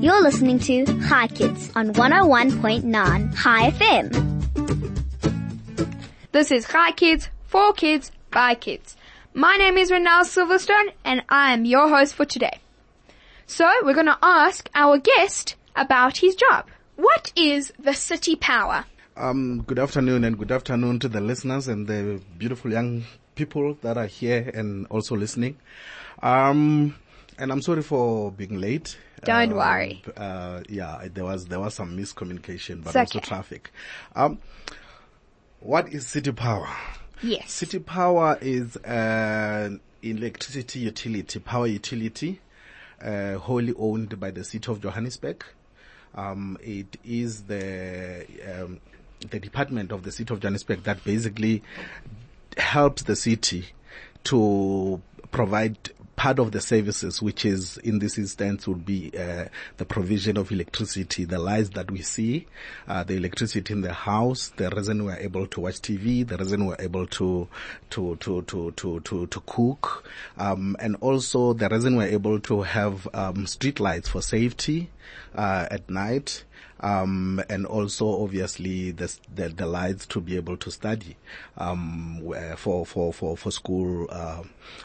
You're listening to Chai Kids on 101.9 Chai FM. This is Chai Kids, for kids, by kids. My name is Renal Silverstone and I am your host for today. So we're going to ask our guest about his job. What is the city power? Um, good afternoon and good afternoon to the listeners and the beautiful young people that are here and also listening. Um, and I'm sorry for being late. Don't Um, worry. Uh, yeah, there was there was some miscommunication, but It's also okay. traffic. Um, what is city power? Yes. City Power is an electricity utility, power utility, uh, wholly owned by the city of Johannesburg. Um, it is the um, the department of the city of Johannesburg that basically helps the city to provide part of the services, which is in this instance would be uh, the provision of electricity, the lights that we see, uh, the electricity in the house, the reason we're able to watch TV, the reason we're able to to to to to to, to cook, um, and also the reason we're able to have um, street lights for safety uh, at night um, and also obviously the, the the lights to be able to study um, for for for for school uh,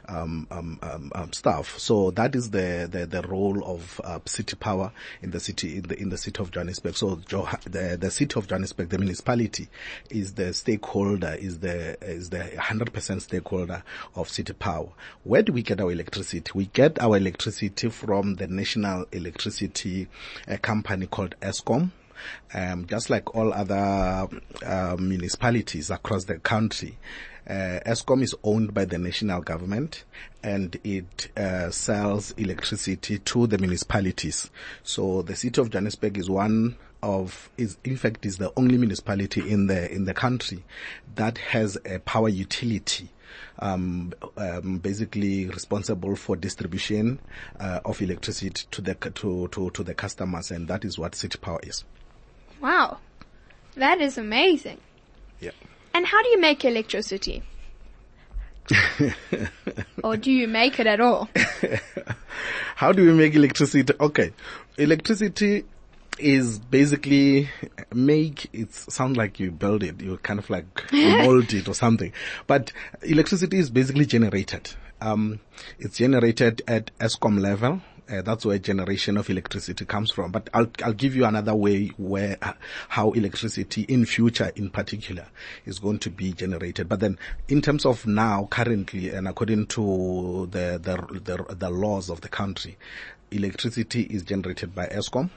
um, um, um, um, stuff. So that is the the, the role of uh, city power in the city in the in the city of Johannesburg. So the the city of Johannesburg, the municipality, is the stakeholder, is the is the 100% stakeholder of city power. Where do we get our electricity? We get our electricity from the national electricity uh, company called Eskom. Um, just like all other uh, municipalities across the country, uh, Eskom is owned by the national government and it uh, sells electricity to the municipalities. So the city of Johannesburg is one of is in fact is the only municipality in the in the country that has a power utility um, um, basically responsible for distribution uh, of electricity to the to, to to the customers, and that is what City Power is. Wow. That is amazing. Yeah. And how do you make electricity? or do you make it at all? How do we make electricity? Okay, electricity is basically make it sound like you build it, you kind of like mold it or something. But electricity is basically generated. Um, it's generated at Eskom level. Uh, that's where generation of electricity comes from. But I'll I'll give you another way where uh, how electricity in future, in particular, is going to be generated. But then, in terms of now, currently, and according to the the the, the laws of the country, electricity is generated by Eskom.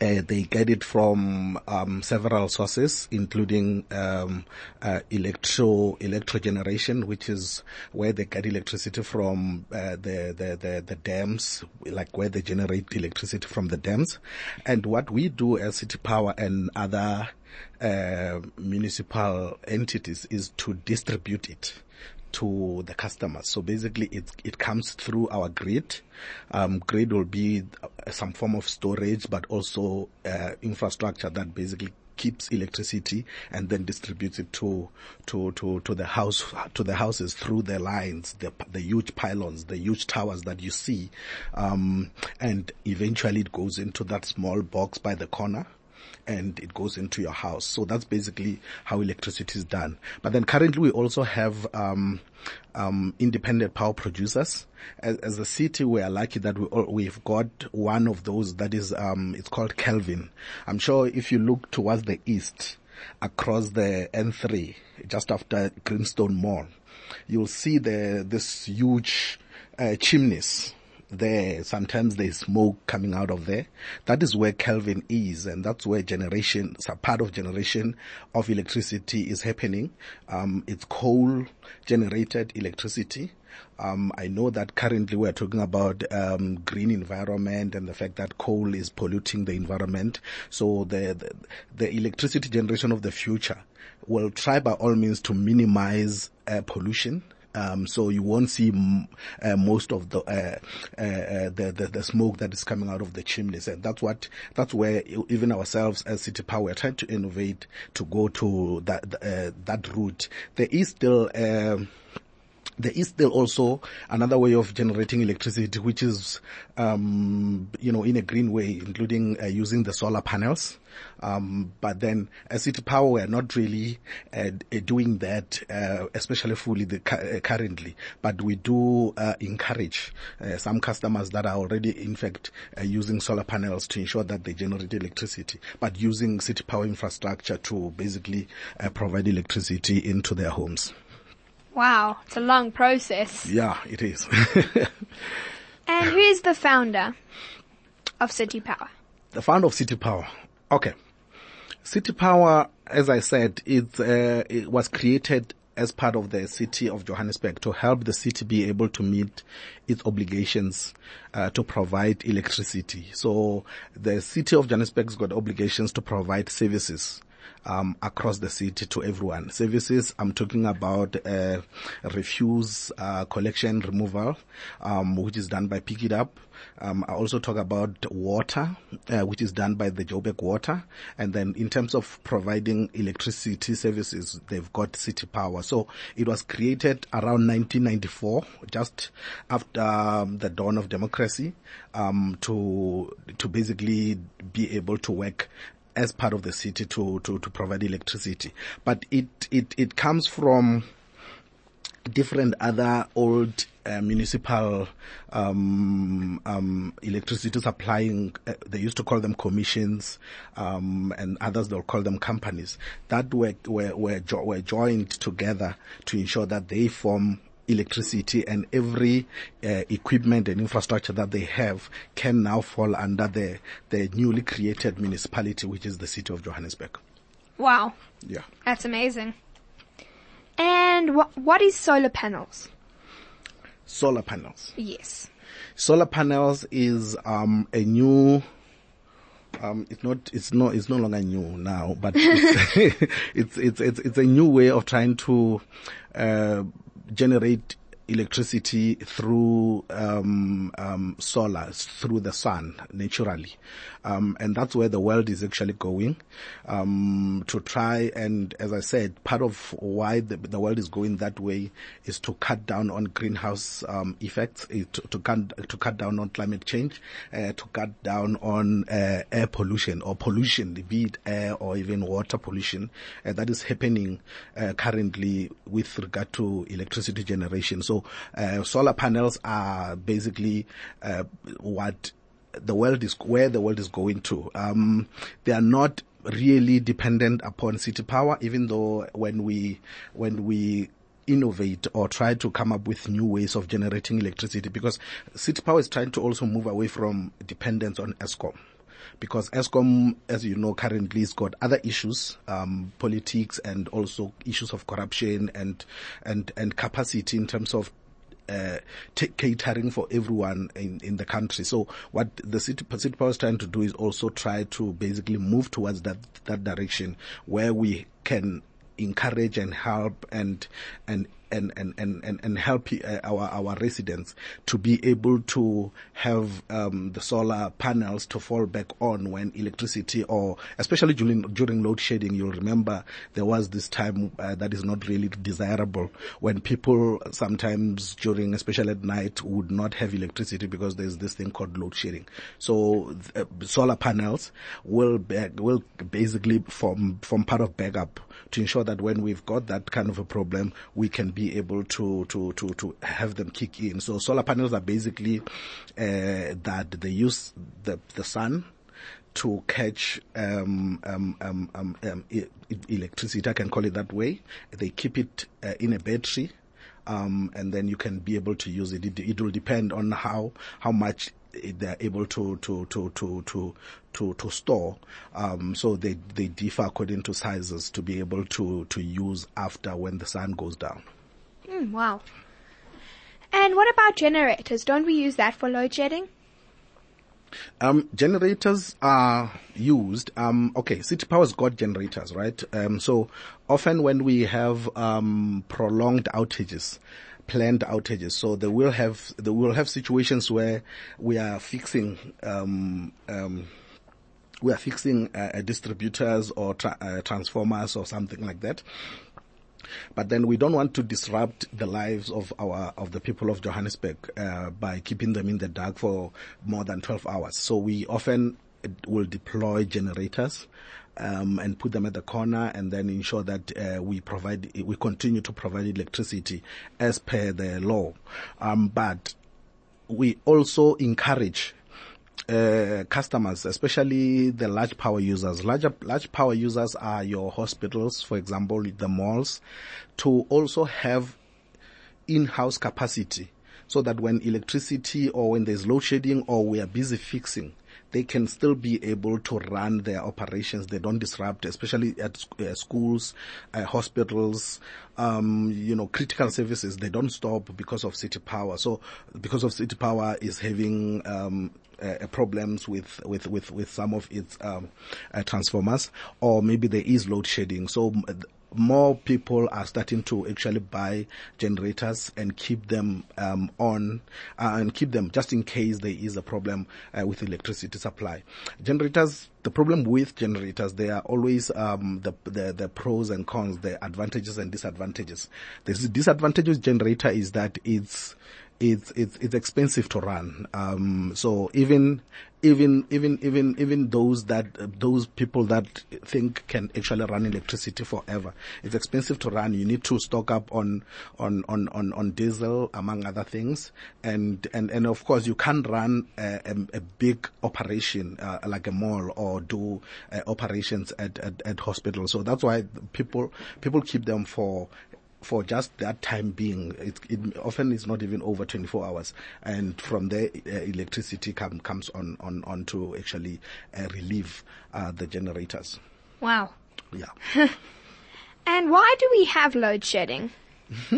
Uh, they get it from um, several sources, including um, uh, electro electro generation, which is where they get electricity from uh, the, the the the dams, like where they generate electricity from the dams. And what we do as City Power and other uh, municipal entities is to distribute it to the customers. So basically it, it comes through our grid. Um, grid will be uh, some form of storage, but also, uh, infrastructure that basically keeps electricity and then distributes it to, to, to, to the house, to the houses through the lines, the, the huge pylons, the huge towers that you see. Um, and eventually it goes into that small box by the corner and it goes into your house. So that's basically how electricity is done. But then currently we also have um, um, independent power producers. As, as a city, we are lucky that we all, we've got one of those that is um, it's called Kelvin. I'm sure if you look towards the east, across the N3, just after Greenstone Mall, you'll see the this huge uh, chimneys there. Sometimes there's smoke coming out of there. That is where Kelvin is, and that's where generation, so part of generation of electricity is happening. Um, it's coal generated electricity. Um, I know that currently we're talking about um, green environment and the fact that coal is polluting the environment. So the, the the electricity generation of the future will try by all means to minimize uh, pollution. Um, so you won't see m- uh, most of the, uh, uh, uh, the, the the smoke that is coming out of the chimneys, and that's what that's where even ourselves as City Power trying to innovate to go to that uh, that route. There is still. There is still also another way of generating electricity, which is, um, you know, in a green way, including uh, using the solar panels. Um, but then as City Power, we're not really uh, uh, doing that, uh, especially fully the, uh, currently. But we do encourage some customers that are already, in fact, using solar panels to ensure that they generate electricity, but using City Power infrastructure to basically provide electricity into their homes. Wow, it's a long process. Yeah, it is. And who is the founder of City Power? the founder of City Power. Okay. City Power, as I said, it, uh, it was created as part of the city of Johannesburg to help the city be able to meet its obligations uh, to provide electricity. So the city of Johannesburg's got obligations to provide services um, across the city to everyone. Services, I'm talking about uh, refuse uh, collection removal, um, which is done by Pikitup. Um, I also talk about water, uh, which is done by the Joburg Water. And then in terms of providing electricity services, they've got City Power. So it was created around 1994, just after um, the dawn of democracy, um, to to basically be able to work as part of the city to, to, to provide electricity. But it, it, it comes from different other old uh, municipal um, um, electricity supplying. Uh, they used to call them commissions, um, and others they'll call them companies that were were were, jo- were joined together to ensure that they form electricity and every uh, equipment and infrastructure that they have can now fall under the the newly created municipality, which is the city of Johannesburg. Wow, Yeah. that's amazing. And what what is solar panels? Solar panels. Yes. solar panels is um, a new um, it's not it's no it's no longer new now but it's, it's it's it's it's a new way of trying to uh, generate electricity through um, um, solar through the sun naturally. Um, and that's where the world is actually going um, to try and as I said part of why the, the world is going that way is to cut down on greenhouse um, effects eh, to, to, cut, to cut down on climate change uh, to cut down on uh, air pollution or pollution be it air or even water pollution uh, that is happening currently with regard to electricity generation. So uh, solar panels are basically uh, what the world is where the world is going to. Um, they are not really dependent upon city power, even though when we when we innovate or try to come up with new ways of generating electricity, because city power is trying to also move away from dependence on Eskom. Because Eskom, as you know, currently has got other issues, um, politics and also issues of corruption and and and capacity in terms of uh, t- catering for everyone in, in the country. So what the city, city power is trying to do is also try to basically move towards that, that direction where we can encourage and help and, and, and, and, and, and, and help uh, our, our residents to be able to have, um, the solar panels to fall back on when electricity or especially during, during load shedding, you'll remember there was this time uh, that is not really desirable when people sometimes during, especially at night, would not have electricity because there's this thing called load shedding. So uh, solar panels will will basically form, form part of backup to ensure that when we've got that kind of a problem, we can be able to, to, to, to have them kick in. So solar panels are basically, uh, that they use the, the sun to catch um, um, um, um, um, electricity. I can call it that way. They keep it uh, in a battery, um, and then you can be able to use it. It, it will depend on how how much they are able to to to to to to, to store. Um, so they they differ according to sizes to be able to to use after when the sun goes down. Hmm, wow. And what about generators? Don't we use that for load shedding? Um, generators are used. Um, okay, City Power's got generators, right? Um, so often when we have um, prolonged outages, planned outages, so they will have they will have situations where we are fixing. Um, um, we are fixing uh, uh, distributors or tra- uh, transformers or something like that. But then we don't want to disrupt the lives of our of the people of Johannesburg uh, by keeping them in the dark for more than 12 hours. So we often uh, will deploy generators um, and put them at the corner, and then ensure that uh, we provide we continue to provide electricity as per the law. Um, but we also encourage uh, customers, especially the large power users. Large, large power users are your hospitals, for example, the malls, to also have in-house capacity so that when electricity or when there's load shedding or we are busy fixing, they can still be able to run their operations. They don't disrupt, especially at uh, schools, uh, hospitals, um, you know, critical services. They don't stop because of city power. So because of city power is having, um, uh, problems with, with, with, with some of its um, uh, transformers, or maybe there is load shedding. So more people are starting to actually buy generators and keep them um, on uh, and keep them just in case there is a problem uh, with electricity supply. Generators, the problem with generators, they are always um, the, the, the pros and cons, the advantages and disadvantages. The disadvantage with generator is that it's it's it's it's expensive to run. Um, so even even even even even those that uh, those people that think can actually run electricity forever, it's expensive to run. You need to stock up on on on on, on diesel among other things, and and and of course you can't run a, a, a big operation uh, like a mall or do uh, operations at, at at hospitals. So that's why people people keep them for for just that time being. It, it, often is not even over 24 hours, and from there uh, electricity come, comes on on on to actually uh, relieve uh, the generators. Wow. Yeah. and why do we have load shedding?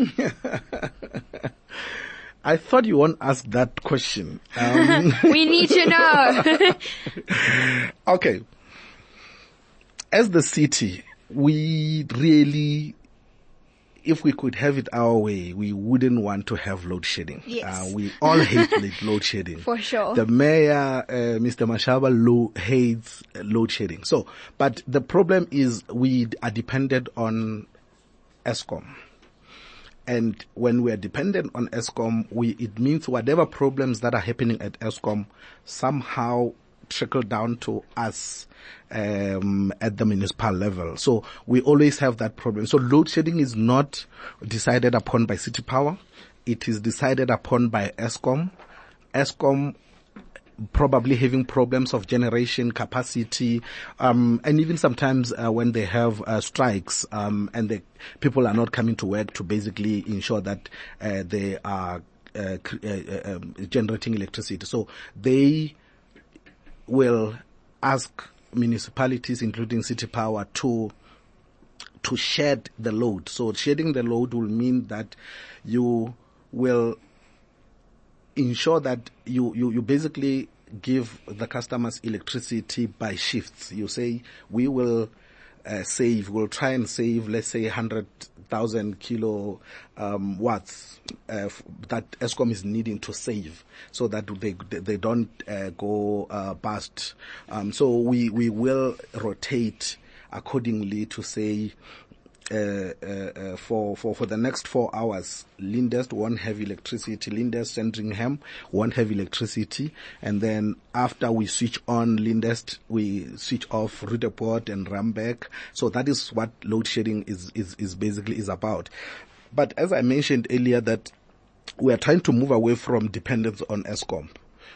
I thought you won't ask that question. Um, we need to know. okay. As the city, we really if we could have it our way, we wouldn't want to have load shedding. Yes. Uh, we all hate load shedding. For sure. The mayor, uh, Mr. Mashaba, lo- hates load shedding. So, but the problem is we are dependent on Eskom. And when we are dependent on Eskom, we, it means whatever problems that are happening at Eskom somehow trickle down to us um, at the municipal level. So we always have that problem. So load shedding is not decided upon by city power. It is decided upon by Eskom. Eskom probably having problems of generation capacity, um, and even sometimes uh, when they have uh, strikes um, and the people are not coming to work to basically ensure that uh, they are uh, uh, uh, um, generating electricity. So they will ask municipalities, including city power, to to shed the load. So shedding the load will mean that you will ensure that you, you, you basically give the customers electricity by shifts. You say we will uh, save, we'll try and save, let's say 100,000 kilo um, watts uh, that Eskom is needing to save so that they they don't uh, go uh, bust. Um, so we, we will rotate accordingly to say uh, uh, uh, for, for, for the next four hours, Lyndhurst won't have electricity. Lyndhurst, Sandringham won't have electricity. And then after we switch on Lyndhurst, we switch off Roodepoort and Randburg. So that is what load shedding is, is, is basically is about. But as I mentioned earlier that we are trying to move away from dependence on Eskom.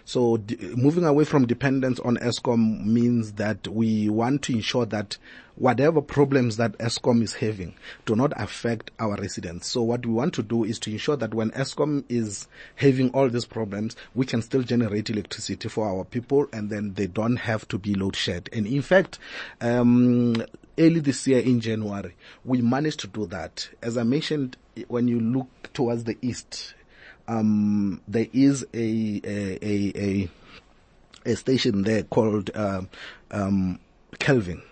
So moving away from dependence on Eskom means that we want to ensure that whatever problems that Eskom is having do not affect our residents. So what we want to do is to ensure that when Eskom is having all these problems, we can still generate electricity for our people and then they don't have to be load shed. And in fact, um, early this year in January, we managed to do that. As I mentioned, when you look towards the east, um, there is a a, a a, a station there called uh, um, Kelvin.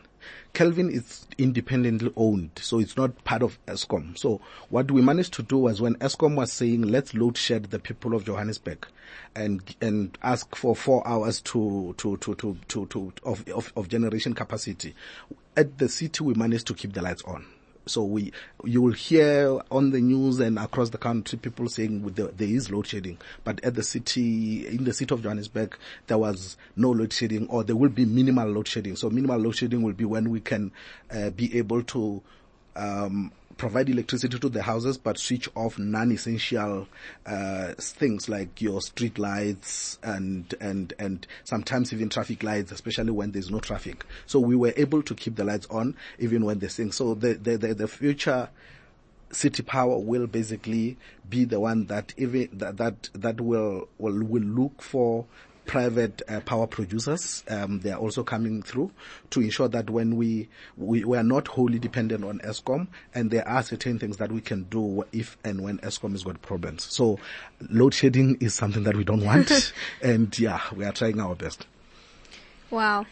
Kelvin is independently owned, so it's not part of Eskom. So what we managed to do was when Eskom was saying, let's load shed the people of Johannesburg and, and ask for four hours to, to, to, to, to, to of, of, of generation capacity. At the city, we managed to keep the lights on So we, you will hear on the news and across the country people saying there is load shedding, but at the city, in the city of Johannesburg, there was no load shedding or there will be minimal load shedding. So minimal load shedding will be when we can uh, be able to um, provide electricity to the houses, but switch off non-essential uh, things like your street lights and and and sometimes even traffic lights, especially when there's no traffic. So we were able to keep the lights on even when they sing. So the the the, the future city power will basically be the one that even that that, that will will will look for private uh, power producers. Um, they are also coming through to ensure that when we, we we are not wholly dependent on Eskom, and there are certain things that we can do if and when Eskom has got problems. So, load shedding is something that we don't want, and yeah, we are trying our best. Wow.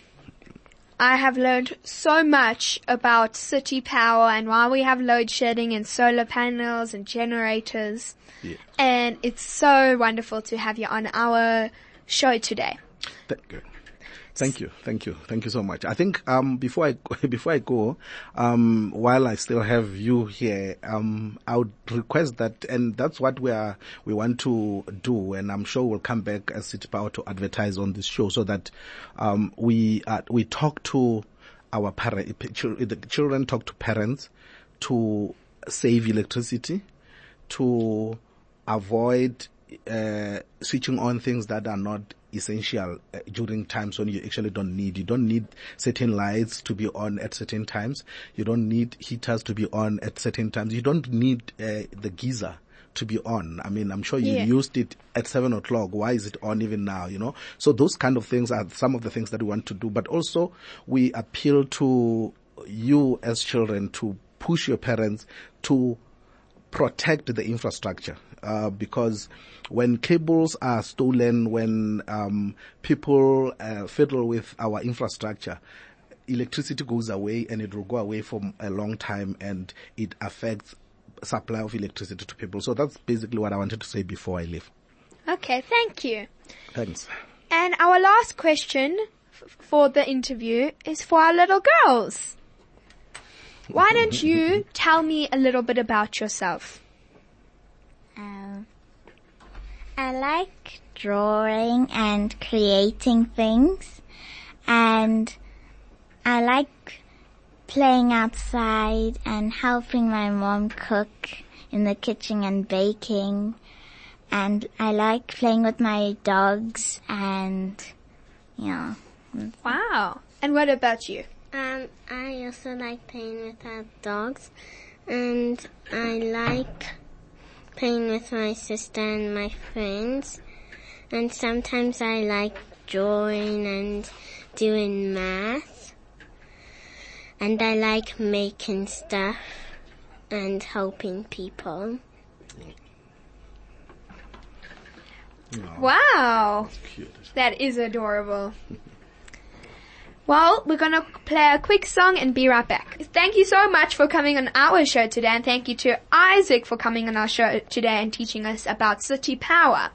I have learned so much about city power and why we have load shedding and solar panels and generators. Yeah. And it's so wonderful to have you on our show today. Thank you. Thank you, thank you, thank you so much. I think um, before I before I go, um, while I still have you here, um, I would request that, and that's what we are we want to do, and I'm sure we'll come back as City Power to advertise on this show so that um, we uh, we talk to our parents, the children talk to parents to save electricity, to avoid uh, switching on things that are not essential uh, during times when you actually don't need. You don't need certain lights to be on at certain times. You don't need heaters to be on at certain times. You don't need uh, the geyser to be on. I mean, I'm sure you Yeah. used it at seven o'clock. Why is it on even now? You know, so those kind of things are some of the things that we want to do. But also, we appeal to you as children to push your parents to protect the infrastructure uh, because when cables are stolen, when um, people uh, fiddle with our infrastructure, electricity goes away and it will go away for a long time and it affects supply of electricity to people. So that's basically what I wanted to say before I leave. Okay, thank you. Thanks. And our last question f- for the interview is for our little girls. Why don't you tell me a little bit about yourself? Um, I like drawing and creating things, and I like playing outside and helping my mom cook in the kitchen and baking. And I like playing with my dogs and, yeah. Wow. And what about you? Um, I also like playing with our dogs, and I like playing with my sister and my friends, and sometimes I like drawing and doing math, and I like making stuff and helping people. Wow. That is adorable. Well, we're gonna play a quick song and be right back. Thank you so much for coming on our show today and thank you to Isaac for coming on our show today and teaching us about city power.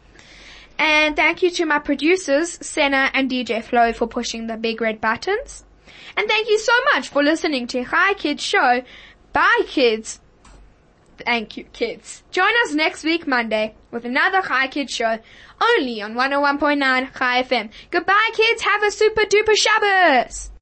And thank you to my producers, Senna and DJ Flo for pushing the big red buttons. And thank you so much for listening to Chai Kids Show. Bye kids. Thank you kids. Join us next week Monday with another Chai Kids Show only on 101.9 Chai FM. Goodbye kids. Have a super duper Shabbos.